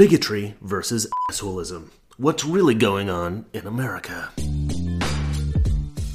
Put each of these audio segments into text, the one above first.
Bigotry versus assholism. What's really going on in America?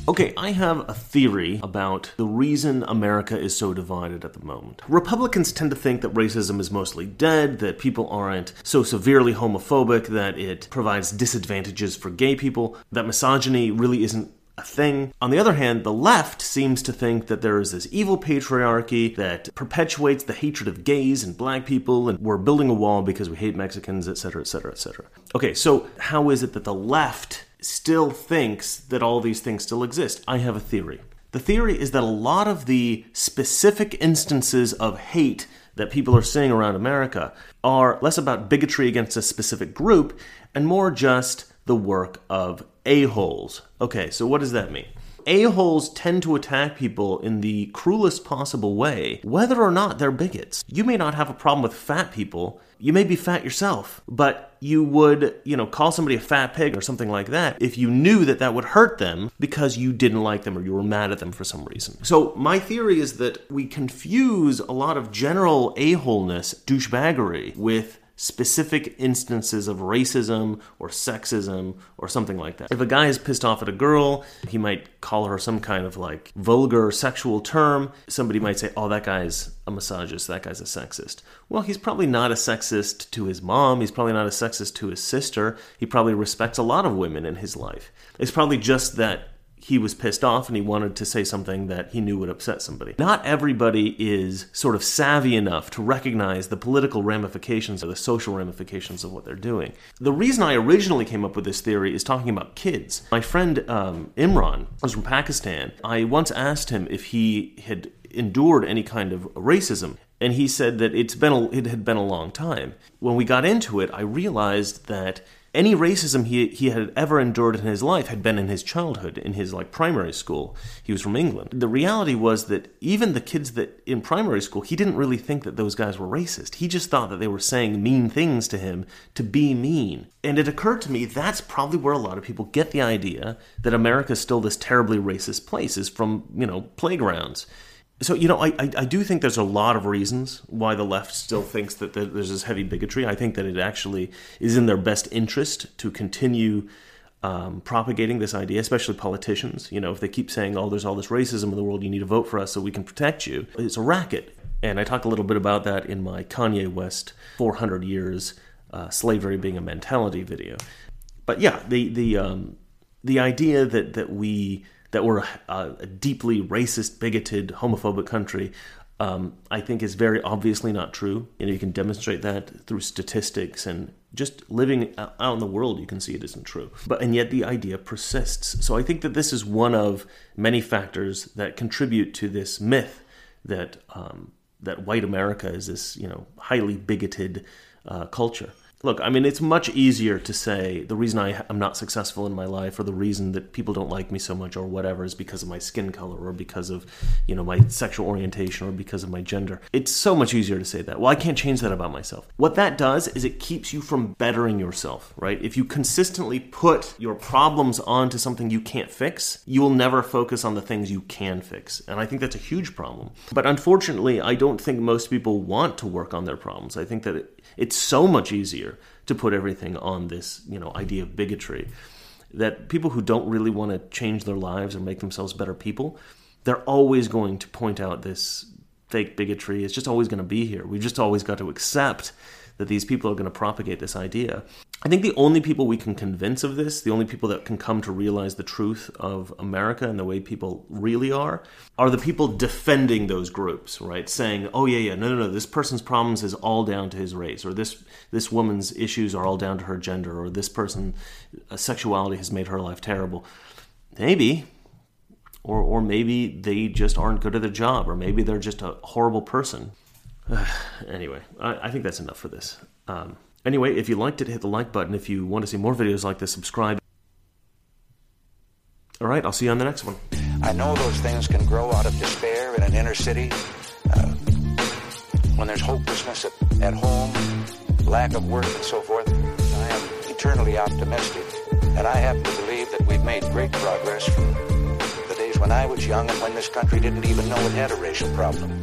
Okay, I have a theory about the reason America is so divided at the moment. Republicans tend to think that racism is mostly dead, that people aren't so severely homophobic that it provides disadvantages for gay people, that misogyny really isn't a thing. On the other hand, the left seems to think that there is this evil patriarchy that perpetuates the hatred of gays and black people, and we're building a wall because we hate Mexicans, etc., etc., etc. Okay, so how is it that the left still thinks that all these things still exist. I have a theory. The theory is that a lot of the specific instances of hate that people are seeing around America are less about bigotry against a specific group and more just the work of a-holes. Okay, so what does that mean? A-holes tend to attack people in the cruelest possible way, whether or not they're bigots. You may not have a problem with fat people, you may be fat yourself, but you would, you know, call somebody a fat pig or something like that if you knew that that would hurt them because you didn't like them or you were mad at them for some reason. So, my theory is that we confuse a lot of general a-holeness, douchebaggery, with specific instances of racism or sexism or something like that. If a guy is pissed off at a girl, he might call her some kind of like vulgar sexual term. Somebody might say, oh, that guy's a misogynist, that guy's a sexist. Well, he's probably not a sexist to his mom, he's probably not a sexist to his sister. He probably respects a lot of women in his life. It's probably just that he was pissed off and he wanted to say something that he knew would upset somebody. Not everybody is sort of savvy enough to recognize the political ramifications or the social ramifications of what they're doing. The reason I originally came up with this theory is talking about kids. My friend um, Imran was from Pakistan. I once asked him if he had endured any kind of racism and he said that it's been a, it had been a long time. When we got into it, I realized that any racism he, he had ever endured in his life had been in his childhood, in his like primary school. He was from England. The reality was that even the kids that in primary school, he didn't really think that those guys were racist. He just thought that they were saying mean things to him to be mean. And it occurred to me that's probably where a lot of people get the idea that America is still this terribly racist place is from, you know, playgrounds so you know I, I, I do think there's a lot of reasons why the left still thinks that there's this heavy bigotry. I think that it actually is in their best interest to continue um, propagating this idea especially politicians. You know if they keep saying oh there's all this racism in the world you need to vote for us so we can protect you it's a racket. And i talk a little bit about that in my kanye west 400 years uh, slavery being a mentality video. But yeah the the um, the idea that that we that we're a, a deeply racist, bigoted, homophobic country, um, I think is very obviously not true. You know, you can demonstrate that through statistics and just living out in the world, you can see it isn't true. But and yet the idea persists. So I think that this is one of many factors that contribute to this myth that um, that white America is this you know highly bigoted uh, culture. Look, I mean, it's much easier to say the reason I am not successful in my life or the reason that people don't like me so much or whatever is because of my skin color or because of, you know, my sexual orientation or because of my gender. It's so much easier to say that. Well, I can't change that about myself. What that does is it keeps you from bettering yourself, right? If you consistently put your problems onto something you can't fix, you will never focus on the things you can fix. And I think that's a huge problem. But unfortunately, I don't think most people want to work on their problems. I think that it, it's so much easier to put everything on this, you know, idea of bigotry that people who don't really want to change their lives or make themselves better people, they're always going to point out this fake bigotry. It's just always going to be here. We've just always got to accept that these people are going to propagate this idea. I think the only people we can convince of this, the only people that can come to realize the truth of America and the way people really are, are the people defending those groups, right? Saying, "Oh yeah, yeah, no, no, no, this person's problems is all down to his race, or this this woman's issues are all down to her gender, or this person uh, sexuality has made her life terrible." Maybe, or or maybe they just aren't good at their job, or maybe they're just a horrible person. anyway, I, I, think that's enough for this. Um, anyway, if you liked it, hit the like button. If you want to see more videos like this, subscribe. All right, I'll see you on the next one. I know those things can grow out of despair in an inner city. Uh, when there's hopelessness at, at home, lack of work, and so forth, I am eternally optimistic. And I happen to believe that we've made great progress from the days when I was young and when this country didn't even know it had a racial problem.